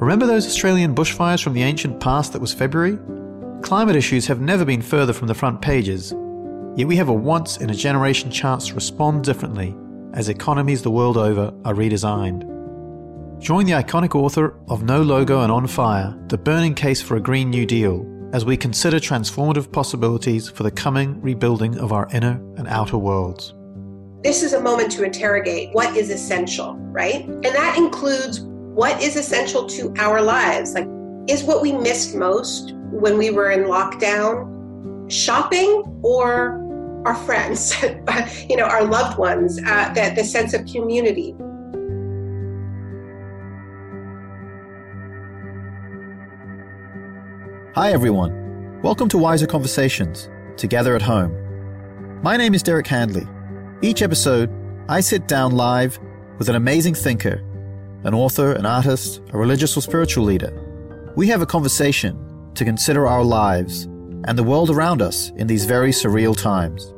Remember those Australian bushfires from the ancient past that was February? Climate issues have never been further from the front pages, yet we have a once in a generation chance to respond differently as economies the world over are redesigned. Join the iconic author of No Logo and On Fire, The Burning Case for a Green New Deal, as we consider transformative possibilities for the coming rebuilding of our inner and outer worlds. This is a moment to interrogate what is essential, right? And that includes what is essential to our lives. Like, is what we missed most when we were in lockdown shopping or our friends, you know, our loved ones, uh, that the sense of community. Hi, everyone. Welcome to Wiser Conversations, together at home. My name is Derek Handley. Each episode, I sit down live with an amazing thinker, an author, an artist, a religious or spiritual leader. We have a conversation to consider our lives and the world around us in these very surreal times.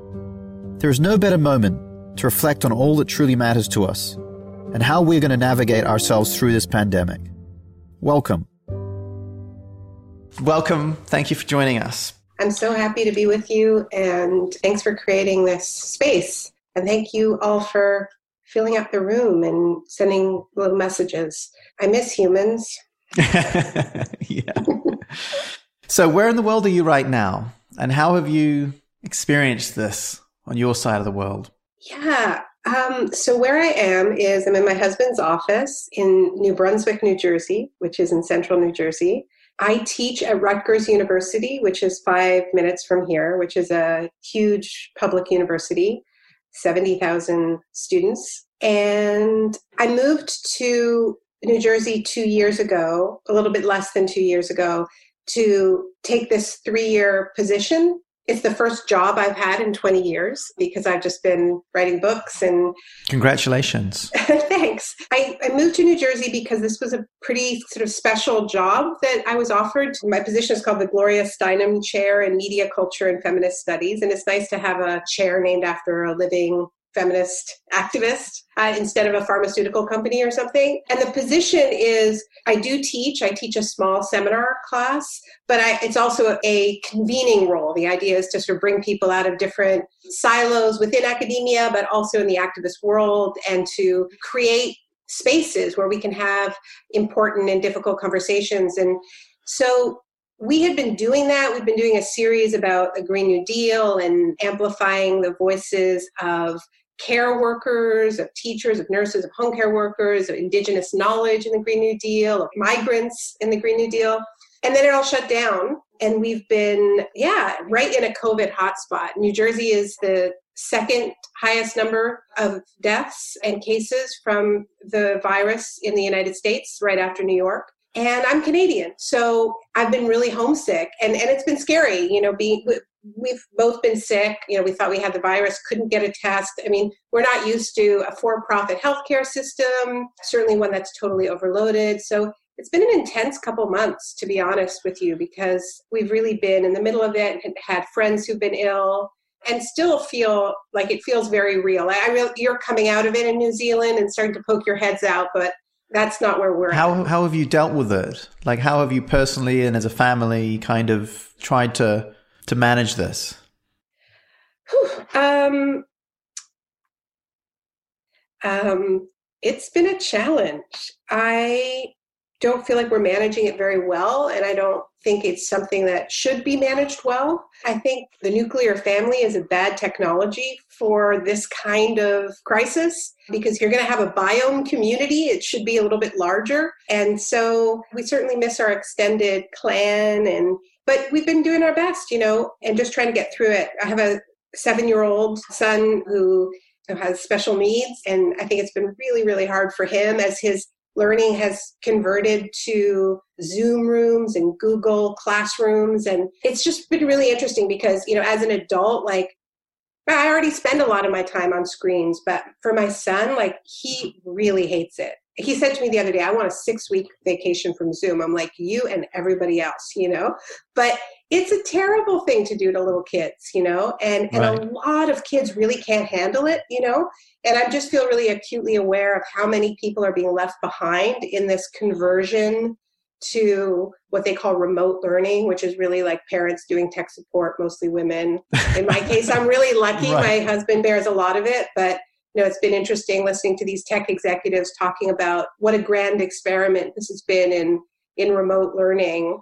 There is no better moment to reflect on all that truly matters to us and how we're going to navigate ourselves through this pandemic. Welcome. Welcome. Thank you for joining us. I'm so happy to be with you, and thanks for creating this space. And thank you all for filling up the room and sending little messages. I miss humans. yeah. so, where in the world are you right now? And how have you experienced this on your side of the world? Yeah. Um, so, where I am is I'm in my husband's office in New Brunswick, New Jersey, which is in central New Jersey. I teach at Rutgers University, which is five minutes from here, which is a huge public university, 70,000 students. And I moved to New Jersey two years ago, a little bit less than two years ago, to take this three year position it's the first job I've had in 20 years because I've just been writing books and. Congratulations. Thanks. I, I, moved to New Jersey because this was a pretty sort of special job that I was offered. My position is called the Gloria Steinem Chair in Media Culture and Feminist Studies. And it's nice to have a chair named after a living feminist activist uh, instead of a pharmaceutical company or something. And the position is I do teach, I teach a small seminar class, but I, it's also a convening role. The idea is to sort of bring people out of different silos within academia, but also in the activist world, and to create spaces where we can have important and difficult conversations. And so we had been doing that. We've been doing a series about the Green New Deal and amplifying the voices of care workers, of teachers, of nurses, of home care workers, of indigenous knowledge in the Green New Deal, of migrants in the Green New Deal. And then it all shut down. And we've been, yeah, right in a COVID hotspot. New Jersey is the second highest number of deaths and cases from the virus in the United States, right after New York and I'm Canadian. So I've been really homesick and, and it's been scary, you know, being we've both been sick. You know, we thought we had the virus, couldn't get a test. I mean, we're not used to a for-profit healthcare system, certainly one that's totally overloaded. So it's been an intense couple months, to be honest with you, because we've really been in the middle of it and had friends who've been ill and still feel like it feels very real. I real you're coming out of it in New Zealand and starting to poke your heads out, but that's not where we're how, at. How have you dealt with it? Like, how have you personally and as a family kind of tried to to manage this? Um, Um, it's been a challenge. I don't feel like we're managing it very well, and I don't think it's something that should be managed well. I think the nuclear family is a bad technology for this kind of crisis because you're going to have a biome community. It should be a little bit larger. And so we certainly miss our extended clan and but we've been doing our best, you know, and just trying to get through it. I have a 7-year-old son who has special needs and I think it's been really really hard for him as his learning has converted to Zoom rooms and Google classrooms. And it's just been really interesting because, you know, as an adult, like I already spend a lot of my time on screens, but for my son, like he really hates it. He said to me the other day, I want a six week vacation from Zoom. I'm like, you and everybody else, you know? But it's a terrible thing to do to little kids, you know? And, and right. a lot of kids really can't handle it, you know? And I just feel really acutely aware of how many people are being left behind in this conversion to what they call remote learning, which is really like parents doing tech support, mostly women. In my case, I'm really lucky. Right. My husband bears a lot of it, but you know, it's been interesting listening to these tech executives talking about what a grand experiment this has been in in remote learning.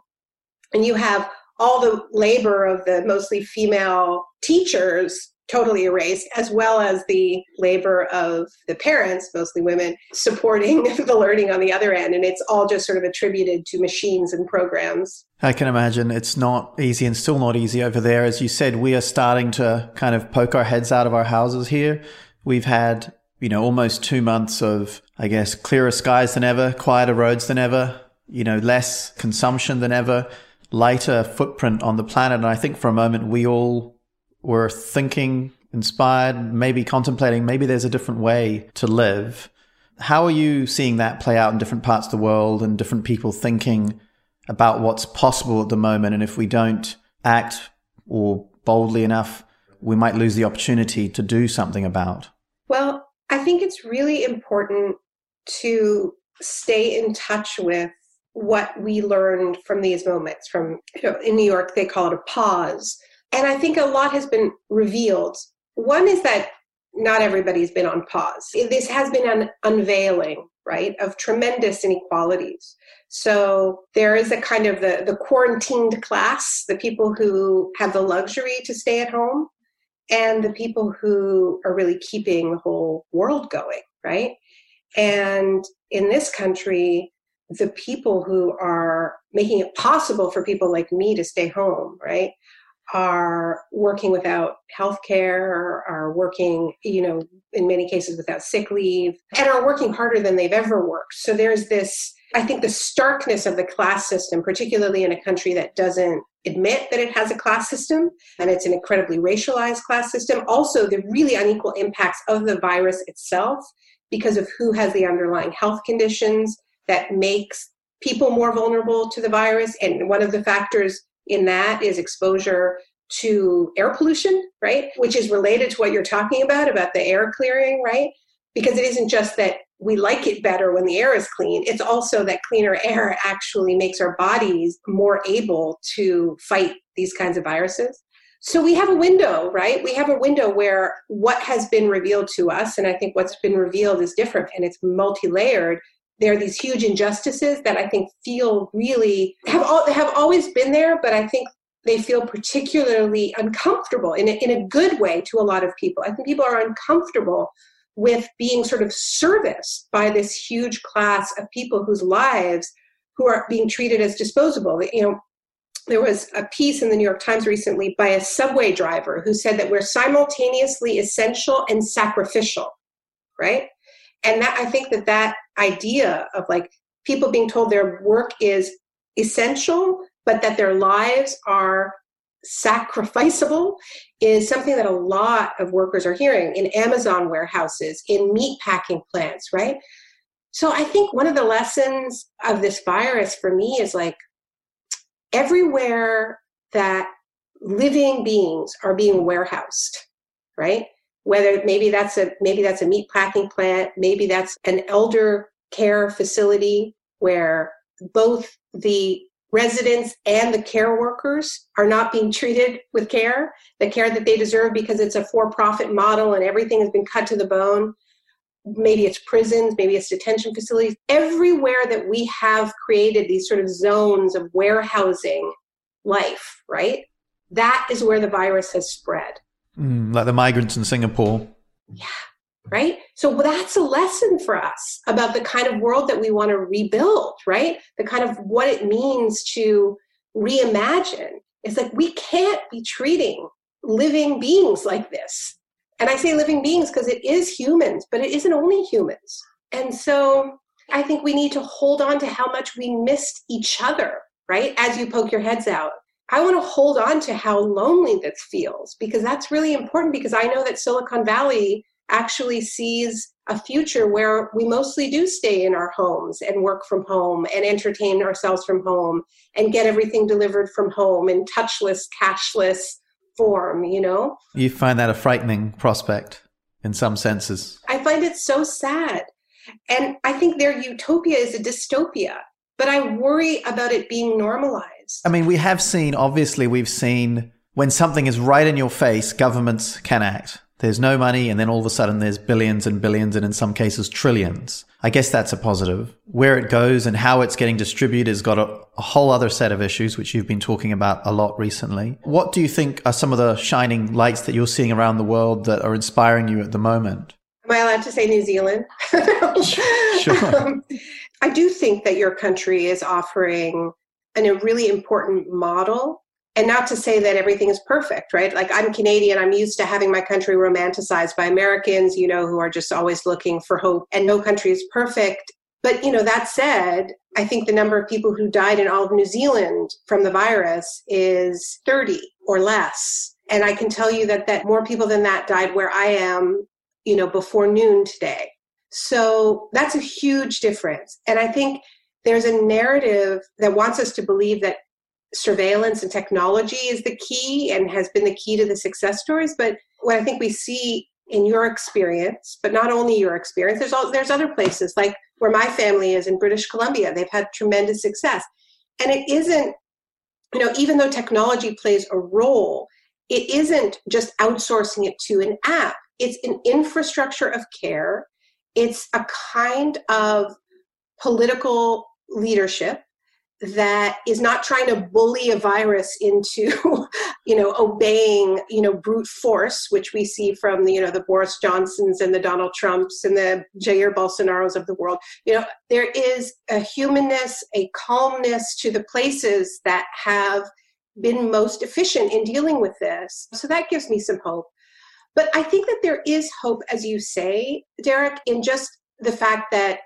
And you have all the labor of the mostly female teachers totally erased, as well as the labor of the parents, mostly women, supporting the learning on the other end. And it's all just sort of attributed to machines and programs. I can imagine it's not easy and still not easy over there. As you said, we are starting to kind of poke our heads out of our houses here. We've had, you know, almost two months of, I guess, clearer skies than ever, quieter roads than ever, you know, less consumption than ever, lighter footprint on the planet. And I think for a moment we all were thinking, inspired, maybe contemplating, maybe there's a different way to live. How are you seeing that play out in different parts of the world and different people thinking about what's possible at the moment? And if we don't act or boldly enough, we might lose the opportunity to do something about? Well, I think it's really important to stay in touch with what we learned from these moments from you know in new york they call it a pause and I think a lot has been revealed. One is that not everybody's been on pause. This has been an unveiling, right, of tremendous inequalities. So there is a kind of the, the quarantined class, the people who have the luxury to stay at home, and the people who are really keeping the whole world going, right? And in this country, the people who are making it possible for people like me to stay home, right, are working without health care, are working, you know, in many cases without sick leave, and are working harder than they've ever worked. So there's this, I think, the starkness of the class system, particularly in a country that doesn't admit that it has a class system and it's an incredibly racialized class system. Also, the really unequal impacts of the virus itself because of who has the underlying health conditions that makes people more vulnerable to the virus. And one of the factors in that is exposure to air pollution, right? Which is related to what you're talking about, about the air clearing, right? Because it isn't just that we like it better when the air is clean, it's also that cleaner air actually makes our bodies more able to fight these kinds of viruses. So we have a window, right? We have a window where what has been revealed to us, and I think what's been revealed is different and it's multi layered, there are these huge injustices that I think feel really have all, have always been there, but I think they feel particularly uncomfortable in a, in a good way to a lot of people. I think people are uncomfortable with being sort of serviced by this huge class of people whose lives who are being treated as disposable. You know, there was a piece in the New York Times recently by a subway driver who said that we're simultaneously essential and sacrificial, right? And that I think that that idea of like people being told their work is essential, but that their lives are sacrificable is something that a lot of workers are hearing in Amazon warehouses, in meat packing plants, right? So I think one of the lessons of this virus for me is like everywhere that living beings are being warehoused, right? whether maybe that's a maybe that's a meat packing plant maybe that's an elder care facility where both the residents and the care workers are not being treated with care the care that they deserve because it's a for-profit model and everything has been cut to the bone maybe it's prisons, maybe it's detention facilities, everywhere that we have created these sort of zones of warehousing life, right? That is where the virus has spread. Mm, like the migrants in Singapore. Yeah, right? So that's a lesson for us about the kind of world that we want to rebuild, right? The kind of what it means to reimagine. It's like we can't be treating living beings like this and I say living beings because it is humans, but it isn't only humans. And so I think we need to hold on to how much we missed each other, right? As you poke your heads out. I want to hold on to how lonely this feels because that's really important because I know that Silicon Valley actually sees a future where we mostly do stay in our homes and work from home and entertain ourselves from home and get everything delivered from home in touchless, cashless, form, you know? You find that a frightening prospect in some senses. I find it so sad. And I think their utopia is a dystopia, but I worry about it being normalized. I mean, we have seen, obviously, we've seen when something is right in your face, governments can act. There's no money, and then all of a sudden there's billions and billions, and in some cases trillions. I guess that's a positive. Where it goes and how it's getting distributed has got a, a, whole other set of issues, which you've been talking about a lot recently. What do you think are some of the shining lights that you're seeing around the world that are inspiring you at the moment? Am I allowed to say New Zealand? sure. Um, I do think that your country is offering an, a really important model and not to say that everything is perfect, right? Like I'm Canadian, I'm used to having my country romanticized by Americans, you know, who are just always looking for hope, and no country is perfect. But, you know, that said, I think the number of people who died in all of New Zealand from the virus is 30 or less. And I can tell you that, that more people than that died where I am, you know, before noon today. So that's a huge difference. And I think there's a narrative that wants us to believe that surveillance and technology is the key and has been the key to the success stories. But what I think we see in your experience, but not only your experience, there's all, there's other places like where my family is in British Columbia. They've had tremendous success, and it isn't, you know, even though technology plays a role, it isn't just outsourcing it to an app. It's an infrastructure of care. It's a kind of political leadership that is not trying to bully a virus into you know obeying you know brute force which we see from the you know the boris johnsons and the donald trumps and the jair bolsonaros of the world. You know there is a humanness a calmness to the places that have been most efficient in dealing with this. So that gives me some hope. But i think that there is hope as you say derek in just the fact that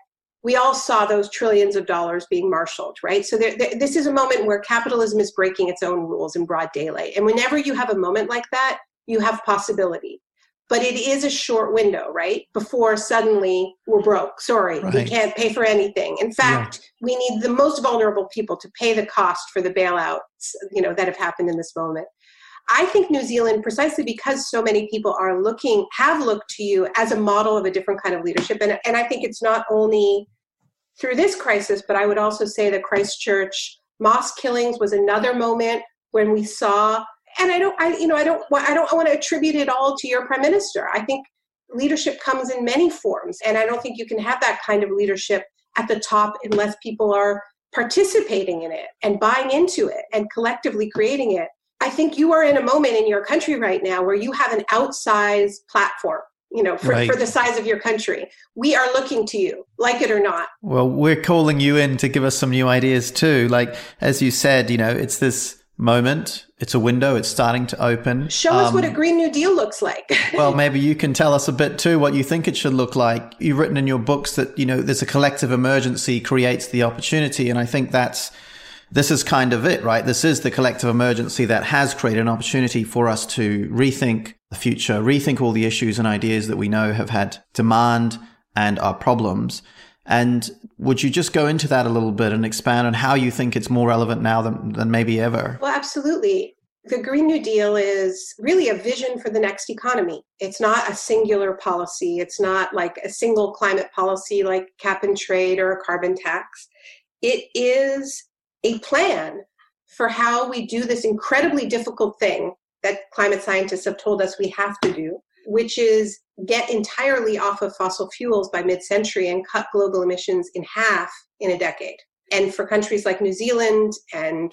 we all saw those trillions of dollars being marshaled, right? So there, there, this is a moment where capitalism is breaking its own rules in broad daylight. And whenever you have a moment like that, you have possibility. But it is a short window, right? Before suddenly we're broke. Sorry, right. we can't pay for anything. In fact, we need the most vulnerable people to pay the cost for the bailouts, you know, that have happened in this moment. I think New Zealand, precisely because so many people are looking, have looked to you as a model of a different kind of leadership. And, and I think it's not only through this crisis, but I would also say the Christchurch mosque killings was another moment when we saw, and I don't, I, you know, I don't, I don't want to attribute it all to your prime minister. I think leadership comes in many forms, and I don't think you can have that kind of leadership at the top unless people are participating in it and buying into it and collectively creating it. I think you are in a moment in your country right now where you have an outsized platform you know, for, right. for the size of your country. We are looking to you, like it or not. Well, we're calling you in to give us some new ideas too. Like, as you said, you know, it's this moment, it's a window, it's starting to open. Show um, us what a um, Green New Deal looks like. well, maybe you can tell us a bit too what you think it should look like. You've written in your books that, you know, there's a collective emergency creates the opportunity. And I think that's, this is kind of it, right? This is the collective emergency that has created an opportunity for us to rethink the future, rethink all the issues and ideas that we know have had demand and are problems. And would you just go into that a little bit and expand on how you think it's more relevant now than, than maybe ever? Well, absolutely. The Green New Deal is really a vision for the next economy. It's not a singular policy. It's not like a single climate policy like cap and trade or a carbon tax. It is a plan for how we do this incredibly difficult thing that climate scientists have told us we have to do, which is get entirely off of fossil fuels by mid century and cut global emissions in half in a decade. And for countries like New Zealand and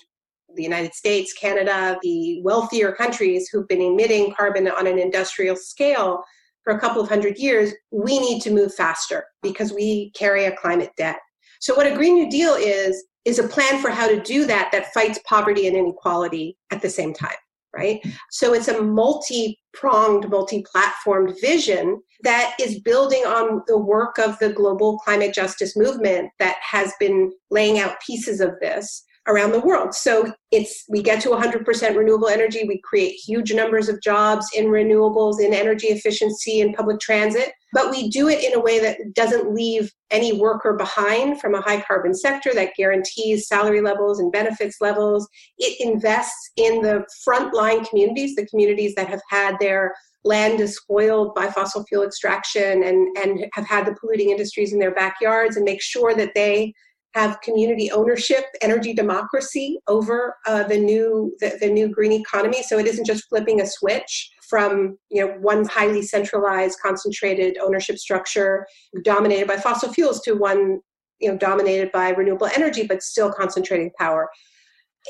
the United States, Canada, the wealthier countries who've been emitting carbon on an industrial scale for a couple of hundred years, we need to move faster because we carry a climate debt. So, what a Green New Deal is, is a plan for how to do that that fights poverty and inequality at the same time, right? So, it's a multi pronged, multi platformed vision that is building on the work of the global climate justice movement that has been laying out pieces of this around the world. So it's we get to 100% renewable energy, we create huge numbers of jobs in renewables, in energy efficiency, in public transit, but we do it in a way that doesn't leave any worker behind from a high carbon sector that guarantees salary levels and benefits levels. It invests in the frontline communities, the communities that have had their land despoiled by fossil fuel extraction and, and have had the polluting industries in their backyards and make sure that they have community ownership, energy democracy over uh, the new the, the new green economy. So it isn't just flipping a switch from you know one highly centralized, concentrated ownership structure dominated by fossil fuels to one you know dominated by renewable energy, but still concentrating power.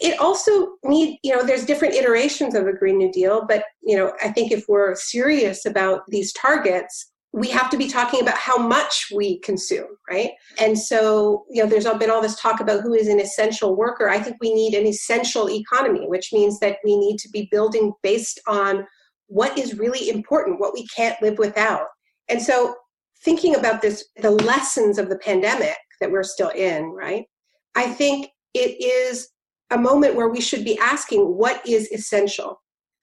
It also need you know there's different iterations of a Green New Deal, but you know I think if we're serious about these targets, we have to be talking about how much we consume, right? And so, you know, there's been all this talk about who is an essential worker. I think we need an essential economy, which means that we need to be building based on what is really important, what we can't live without. And so, thinking about this, the lessons of the pandemic that we're still in, right? I think it is a moment where we should be asking what is essential?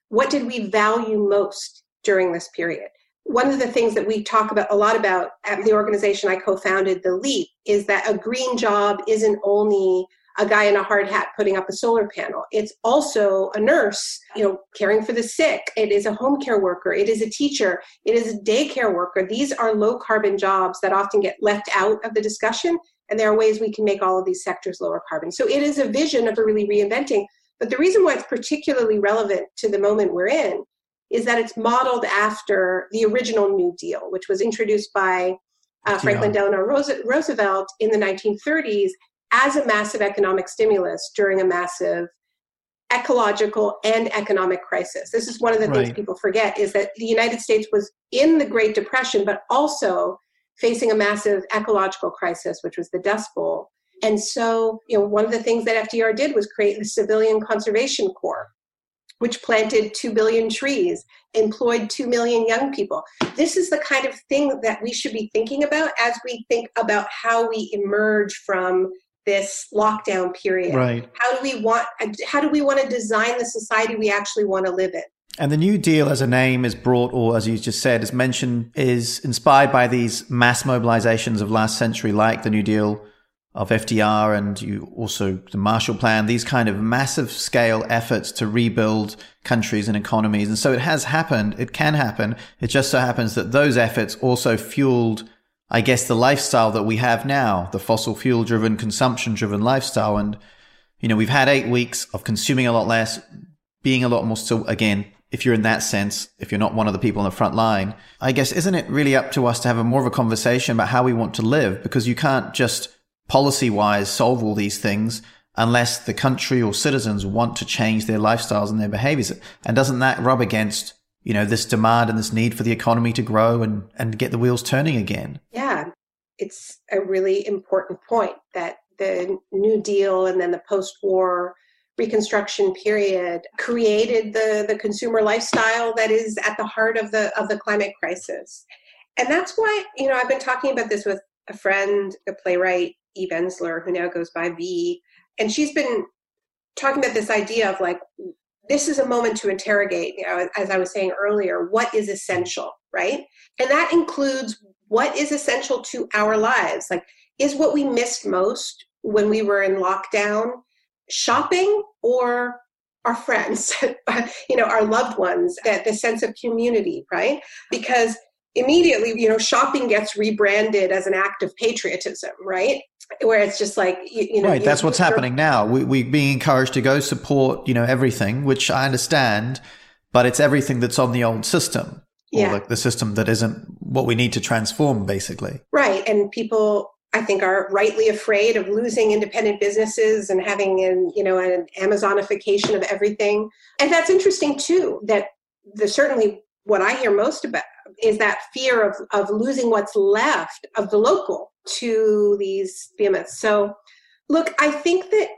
What did we value most during this period? one of the things that we talk about a lot about at the organization I co-founded, The Leap, is that a green job isn't only a guy in a hard hat putting up a solar panel. It's also a nurse, you know, caring for the sick. It is a home care worker. It is a teacher. It is a daycare worker. These are low carbon jobs that often get left out of the discussion. And there are ways we can make all of these sectors lower carbon. So it is a vision of a really reinventing. But the reason why it's particularly relevant to the moment we're in is that it's modeled after the original New Deal, which was introduced by uh, Franklin Delano Roosevelt in the 1930s as a massive economic stimulus during a massive ecological and economic crisis. This is one of the right. things people forget is that the United States was in the Great Depression, but also facing a massive ecological crisis, which was the Dust Bowl. And so, you know, one of the things that FDR did was create the Civilian Conservation Corps, which planted 2 billion trees, employed 2 million young people. This is the kind of thing that we should be thinking about as we think about how we emerge from this lockdown period. Right. How do we want how do we want to design the society we actually want to live in? And the New Deal as a name is brought, or as you just said, is mentioned, is inspired by these mass mobilizations of last century, like the New Deal of FDR and you also the Marshall Plan, these kind of massive scale efforts to rebuild countries and economies. And so it has happened. It can happen. It just so happens that those efforts also fueled, I guess, the lifestyle that we have now, the fossil fuel driven, consumption driven lifestyle. And, you know, we've had eight weeks of consuming a lot less, being a lot more still, again, if you're in that sense, if you're not one of the people on the front line, I guess, isn't it really up to us to have a more of a conversation about how we want to live? Because you can't just policy wise solve all these things unless the country or citizens want to change their lifestyles and their behaviors. And doesn't that rub against, you know, this demand and this need for the economy to grow and, and get the wheels turning again? Yeah, it's a really important point that the New Deal and then the post war reconstruction period created the, the consumer lifestyle that is at the heart of the of the climate crisis. And that's why, you know, I've been talking about this with a friend, a playwright, Eve Ensler, who now goes by V, and she's been talking about this idea of like this is a moment to interrogate, you know, as I was saying earlier, what is essential, right? And that includes what is essential to our lives. Like, is what we missed most when we were in lockdown shopping or our friends, you know, our loved ones, that the sense of community, right? Because immediately, you know, shopping gets rebranded as an act of patriotism, right? Where it's just like, you, you know, right. That's what's happening now. We, we're being encouraged to go support, you know, everything, which I understand, but it's everything that's on the old system. yeah. or the, the system that isn't what we need to transform, basically. Right. And people I think are rightly afraid of losing independent businesses and having an you know an Amazonification of everything. And that's interesting too. That the certainly what I hear most about is that fear of of losing what's left of the local to these behemoths. So look, I think that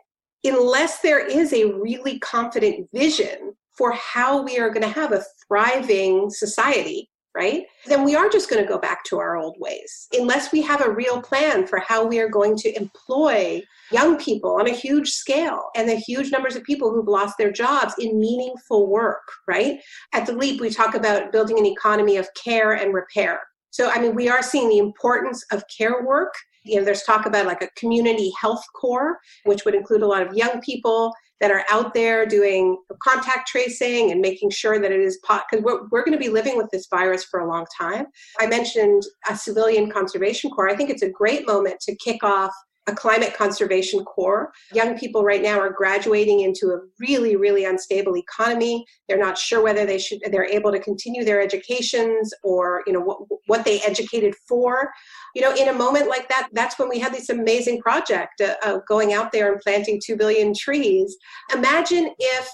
unless there is a really confident vision for how we are going to have a thriving society right? Then we are just going to go back to our old ways unless we have a real plan for how we are going to employ young people on a huge scale and the huge numbers of people who've lost their jobs in meaningful work, right? At the Leap, we talk about building an economy of care and repair. So, I mean, we are seeing the importance of care work. You know, there's talk about like a community health corps, which would include a lot of young people that are out there doing contact tracing and making sure that it is because we're, we're going to be living with this virus for a long time. I mentioned a civilian conservation corps. I think it's a great moment to kick off a climate conservation corps. Young people right now are graduating into a really, really unstable economy. They're not sure whether they should they're able to continue their educations or you know what what they educated for. You know, in a moment like that, that's when we had this amazing project uh, of going out there and planting two billion trees. Imagine if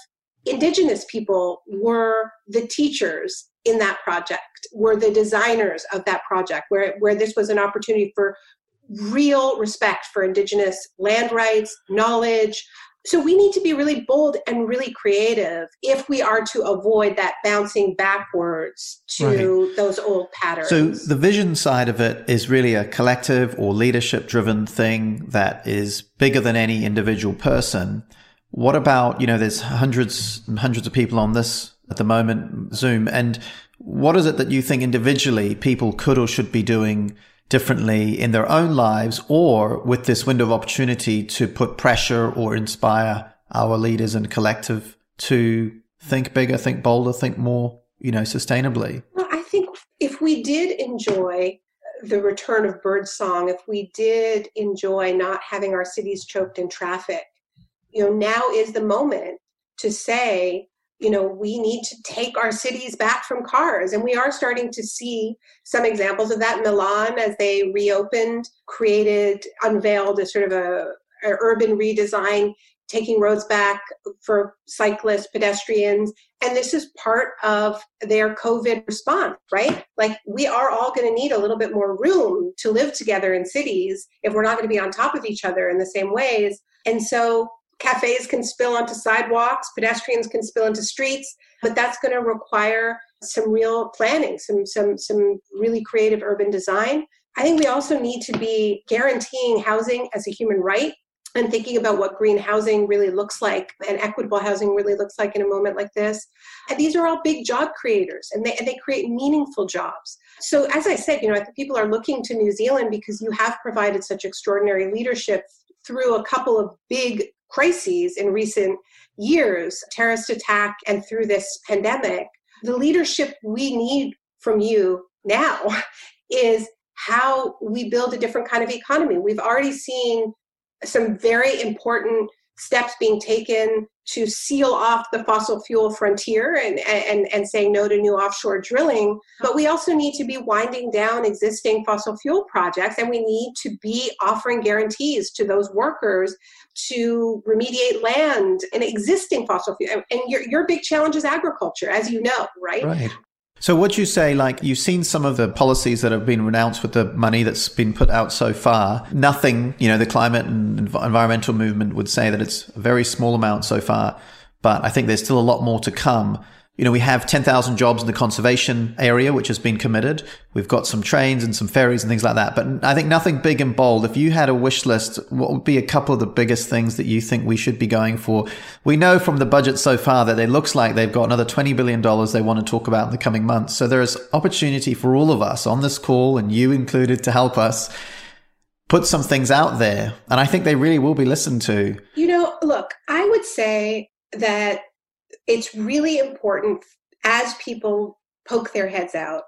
indigenous people were the teachers in that project were the designers of that project where, where this was an opportunity for real respect for indigenous land rights, knowledge. So we need to be really bold and really creative if we are to avoid that bouncing backwards to right. those old patterns. So the vision side of it is really a collective or leadership driven thing that is bigger than any individual person. What about, you know, there's hundreds and hundreds of people on this at the moment, Zoom, and what is it that you think individually people could or should be doing differently in their own lives or with this window of opportunity to put pressure or inspire our leaders and collective to think bigger, think bolder, think more, you know, sustainably? Well, I think if we did enjoy the return of birdsong, if we did enjoy not having our cities choked in traffic, you know, now is the moment to say, you know, we need to take our cities back from cars. And we are starting to see some examples of that. Milan, as they reopened, created, unveiled a sort of a, a urban redesign, taking roads back for cyclists, pedestrians. And this is part of their COVID response, right? Like we are all going to need a little bit more room to live together in cities if we're not going to be on top of each other in the same ways. And so cafes can spill onto sidewalks, pedestrians can spill into streets, but that's going to require some real planning, some some some really creative urban design. I think we also need to be guaranteeing housing as a human right and thinking about what green housing really looks like and equitable housing really looks like in a moment like this. And these are all big job creators and they, and they create meaningful jobs. So as I said, you know, I think people are looking to New Zealand because you have provided such extraordinary leadership through a couple of big crises in recent years, terrorist attack and through this pandemic, the leadership we need from you now is how we build a different kind of economy. We've already seen some very important steps being taken to seal off the fossil fuel frontier and, and, and saying no to new offshore drilling. But we also need to be winding down existing fossil fuel projects, and we need to be offering guarantees to those workers to remediate land in existing fossil fuel. And your, your big challenge is agriculture, as you know, right? Right. So, what you say, like you've seen some of the policies that have been announced with the money that's been put out so far. Nothing, you know, the climate and environmental movement would say that it's a very small amount so far, but I think there's still a lot more to come. You know, we have 10,000 jobs in the conservation area, which has been committed. We've got some trains and some ferries and things like that. But I think nothing big and bold. If you had a wish list, what would be a couple of the biggest things that you think we should be going for? We know from the budget so far that it looks like they've got another $20 billion they want to talk about in the coming months. So there is opportunity for all of us on this call and you included to help us put some things out there. And I think they really will be listened to. You know, look, I would say that it's really important as people poke their heads out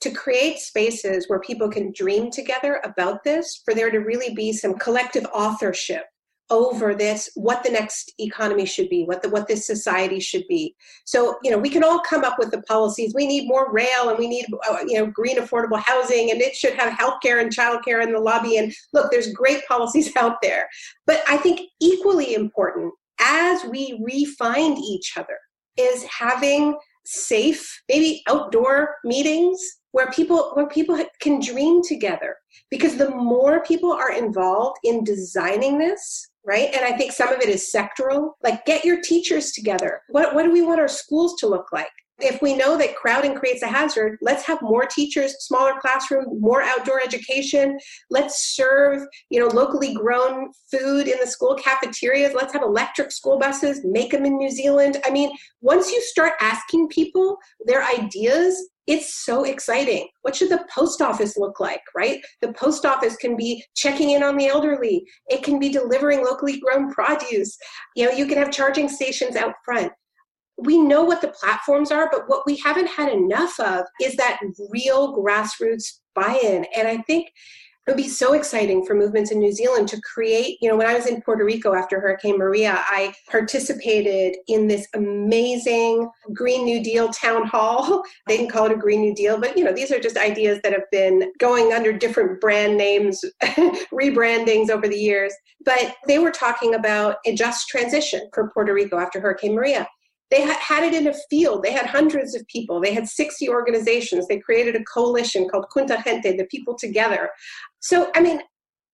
to create spaces where people can dream together about this, for there to really be some collective authorship over this what the next economy should be what the what this society should be. So you know we can all come up with the policies. We need more rail and we need uh, you know green affordable housing and it should have healthcare and childcare in the lobby. And look there's great policies out there. But i think equally important as we refine each other is having safe maybe outdoor meetings where people where people can dream together. Because the more people are involved in designing this right and i think some of it is sectoral like get your teachers together. What, what do we want our schools to look like if we know that crowding creates a hazard let's have more teachers smaller classrooms more outdoor education let's serve you know locally grown food in the school cafeterias let's have electric school buses make them in new zealand i mean once you start asking people their ideas it's so exciting. What should the post office look like, right? The post office can be checking in on the elderly. It can be delivering locally grown produce. You know, you can have charging stations out front. We know what the platforms are, but what we haven't had enough of is that real grassroots buy in. And I think it would be so exciting for movements in New Zealand to create. You know, when I was in Puerto Rico after Hurricane Maria, I participated in this amazing Green New Deal town hall. They didn't call it a Green New Deal, but you know, these are just ideas that have been going under different brand names, rebrandings over the years. But they were talking about a just transition for Puerto Rico after Hurricane Maria. They had it in a field. They had hundreds of people. They had 60 organizations. They created a coalition called Junte Gente, the people together. So, I mean,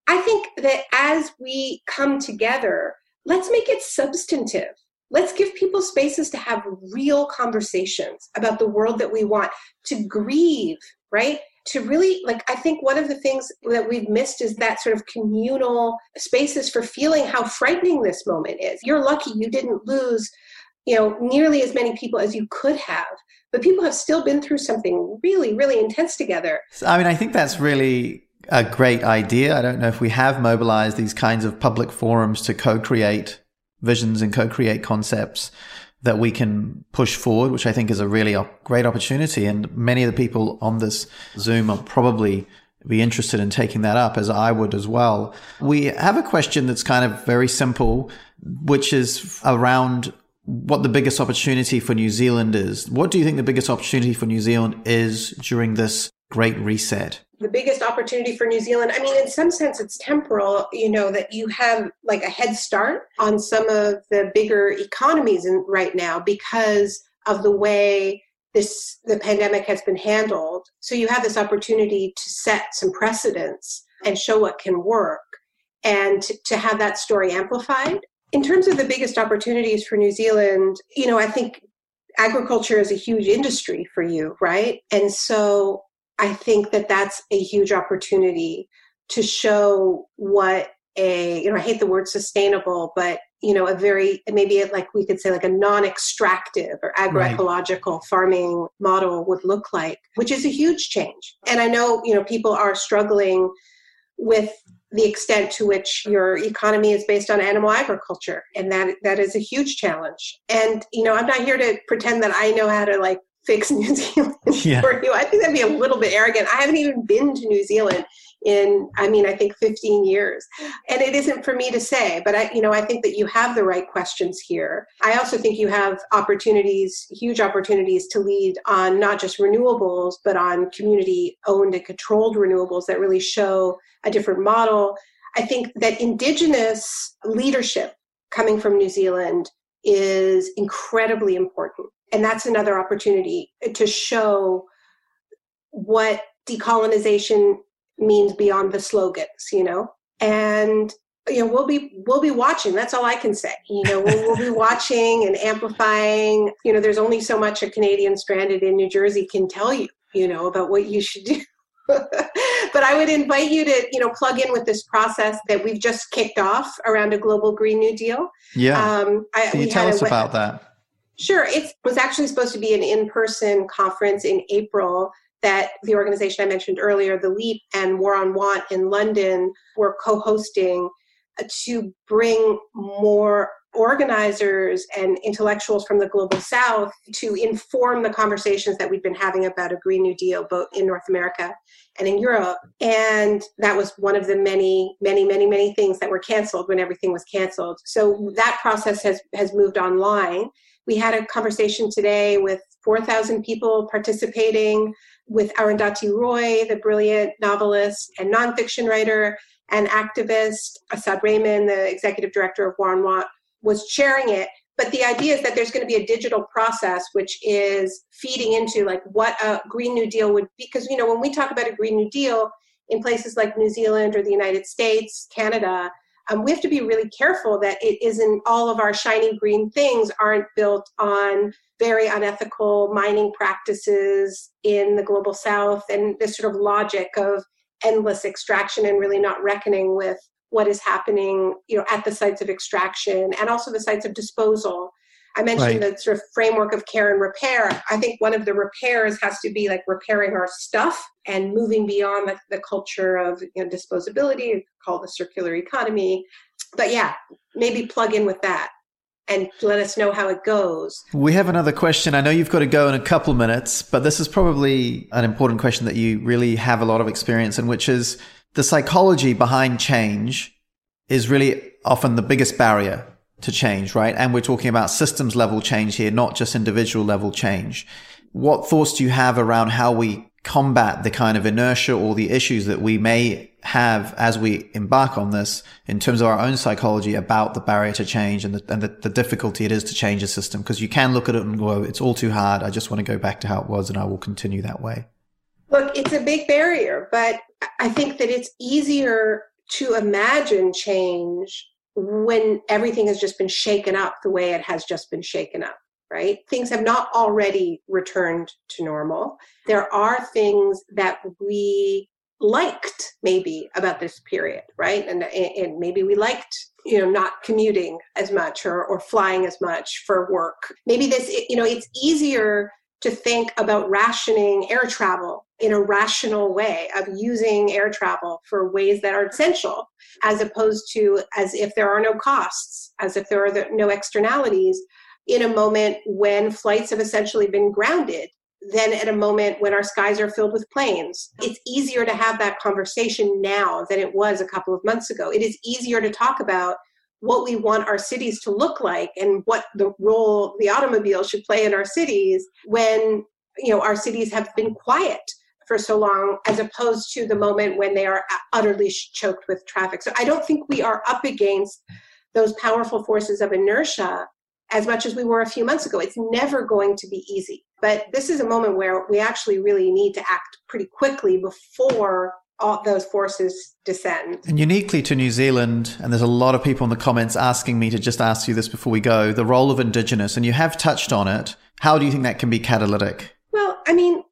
I think that as we come together, let's make it substantive. Let's give people spaces to have real conversations about the world that we want, to grieve, right? To really, like, I think one of the things that we've missed is that sort of communal spaces for feeling how frightening this moment is. You're lucky you didn't lose you know nearly as many people as you could have but people have still been through something really really intense together. I mean i think that's really a great idea. I don't know if we have mobilized these kinds of public forums to co-create visions and co-create concepts that we can push forward which i think is a really great opportunity. And many of the people on this zoom are probably be interested in taking that up as I would as well. We have a question that's kind of very simple, which is around what the biggest opportunity for New Zealand is. What do you think the biggest opportunity for New Zealand is during this great reset? The biggest opportunity for New Zealand, I mean, in some sense, it's temporal, you know, that you have like a head start on some of the bigger economies in, right now because of the way this the pandemic has been handled. So you have this opportunity to set some precedents and show what can work and to, to have that story amplified in terms of the biggest opportunities for New Zealand, you know, I think agriculture is a huge industry for you, right? And so I think that that's a huge opportunity to show what a, you know, I hate the word sustainable, but you know, a very maybe like we could say like a non-extractive or agroecological right. farming model would look like, which is a huge change. And I know, you know, people are struggling with the extent to which your economy is based on animal agriculture and that that is a huge challenge. And you know i'm not here to pretend that i know how to like fix new zealand yeah. for you. I think that'd be a little bit arrogant. I haven't even been to new zealand in i mean i think 15 years. And it isn't for me to say but i you know i think that you have the right questions here. I also think you have opportunities huge opportunities to lead on not just renewables but on community owned and controlled renewables that really show a different model. I think that indigenous leadership coming from new zealand is incredibly important. And that's another opportunity to show what decolonization means beyond the slogans, you know? And you know, we'll be we'll be watching. That's all I can say. You know, we'll, we'll be watching and amplifying. You know, there's only so much a Canadian stranded in New Jersey can tell you. You know about what you should do. but I would invite you to, you know, plug in with this process that we've just kicked off around a global Green New Deal. Yeah. Um, I, Can you tell us a, about that? Sure. It was actually supposed to be an in-person conference in April that the organization I mentioned earlier, the LEAP and War on Want in London, were co hosting uh, to bring more organizers and intellectuals from the global south to inform the conversations that we've been having about a Green New Deal, both in North America and in Europe. And that was one of the many, many, many, many things that were canceled when everything was canceled. So that process has, has moved online. We had a conversation today with 4,000 people participating with Arundhati Roy, the brilliant novelist and nonfiction writer and activist. Asad Rehman, the executive director of War on Want, was sharing it. But the idea is that there's going to be a digital process which is feeding into like what a Green New Deal would be. Because, you know, when we talk about a Green New Deal in places like New Zealand or the United States, Canada, um, we have to be really careful that it isn't all of our shiny green things aren't built on very unethical mining practices in the global south and this sort of logic of endless extraction and really not reckoning with what is happening you know at the sites of extraction and also the sites of disposal. I mentioned right. the sort of framework of care and repair. I think one of the repairs has to be like repairing our stuff and moving beyond the, the culture of you know, disposability called the circular economy. But yeah maybe plug in with that and let us know how it goes. We have another question. I know you've got to go in a couple minutes, but this is probably an important question that you really have a lot of experience in, which is the psychology behind change is really often the biggest barrier to change, right? And we're talking about systems level change here, not just individual level change. What thoughts do you have around how we combat the kind of inertia or the issues that we may have as we embark on this in terms of our own psychology about the barrier to change and the, and the, the difficulty it is to change a system? Because you can look at it and go, it's all too hard. I just want to go back to how it was and I will continue that way. Look, it's a big barrier, but I think that it's easier to imagine change when everything has just been shaken up the way it has just been shaken up, right? Things have not already returned to normal. There are things that we liked maybe about this period, right? And, and maybe we liked, you know, not commuting as much or, or flying as much for work. Maybe this, you know, it's easier to think about rationing air travel in a rational way of using air travel for ways that are essential as opposed to as if there are no costs as if there are no externalities in a moment when flights have essentially been grounded than at a moment when our skies are filled with planes. It's easier to have that conversation now than it was a couple of months ago. It is easier to talk about what we want our cities to look like and what the role the automobile should play in our cities when you know our cities have been quiet for so long as opposed to the moment when they are utterly choked with traffic so i don't think we are up against those powerful forces of inertia as much as we were a few months ago it's never going to be easy but this is a moment where we actually really need to act pretty quickly before all those forces descend. And uniquely to New Zealand, and there's a lot of people in the comments asking me to just ask you this before we go the role of Indigenous, and you have touched on it. How do you think that can be catalytic? Well, I mean,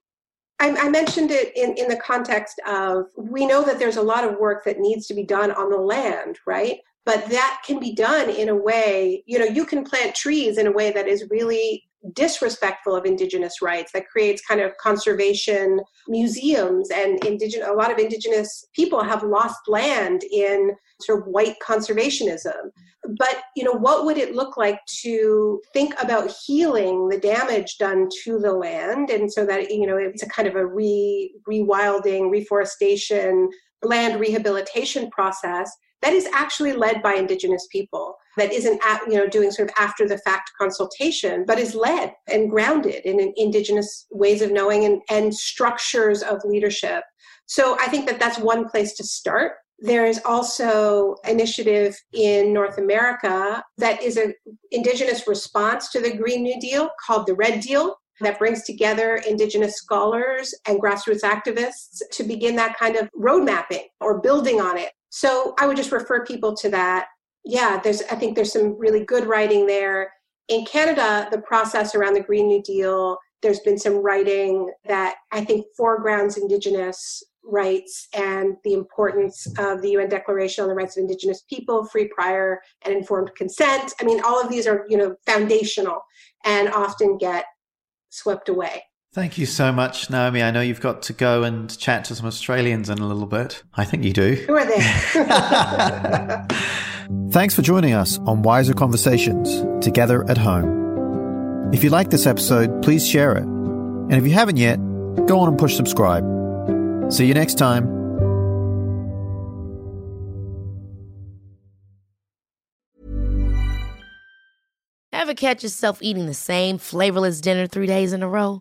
I, I mentioned it in, in the context of we know that there's a lot of work that needs to be done on the land, right? But that can be done in a way, you know, you can plant trees in a way that is really disrespectful of indigenous rights that creates kind of conservation museums and indigenous a lot of indigenous people have lost land in sort of white conservationism. But you know what would it look like to think about healing the damage done to the land? And so that you know it's a kind of a re rewilding reforestation land rehabilitation process that is actually led by indigenous people that isn't at, you know doing sort of after the fact consultation but is led and grounded in, in indigenous ways of knowing and, and structures of leadership so i think that that's one place to start there is also initiative in North America that is an indigenous response to the Green New Deal called the Red Deal that brings together indigenous scholars and grassroots activists to begin that kind of road mapping or building on it. So I would just refer people to that yeah, there's I think there's some really good writing there. In Canada, the process around the Green New Deal, there's been some writing that I think foregrounds Indigenous rights and the importance of the UN Declaration on the Rights of Indigenous People, free, prior, and informed consent. I mean, all of these are, you know, foundational and often get swept away. Thank you so much, Naomi. I know you've got to go and chat to some Australians in a little bit. I think you do. Who are they? Thanks for joining us on Wiser Conversations Together at Home. If you like this episode, please share it. And if you haven't yet, go on and push subscribe. See you next time. Ever catch yourself eating the same flavorless dinner three days in a row?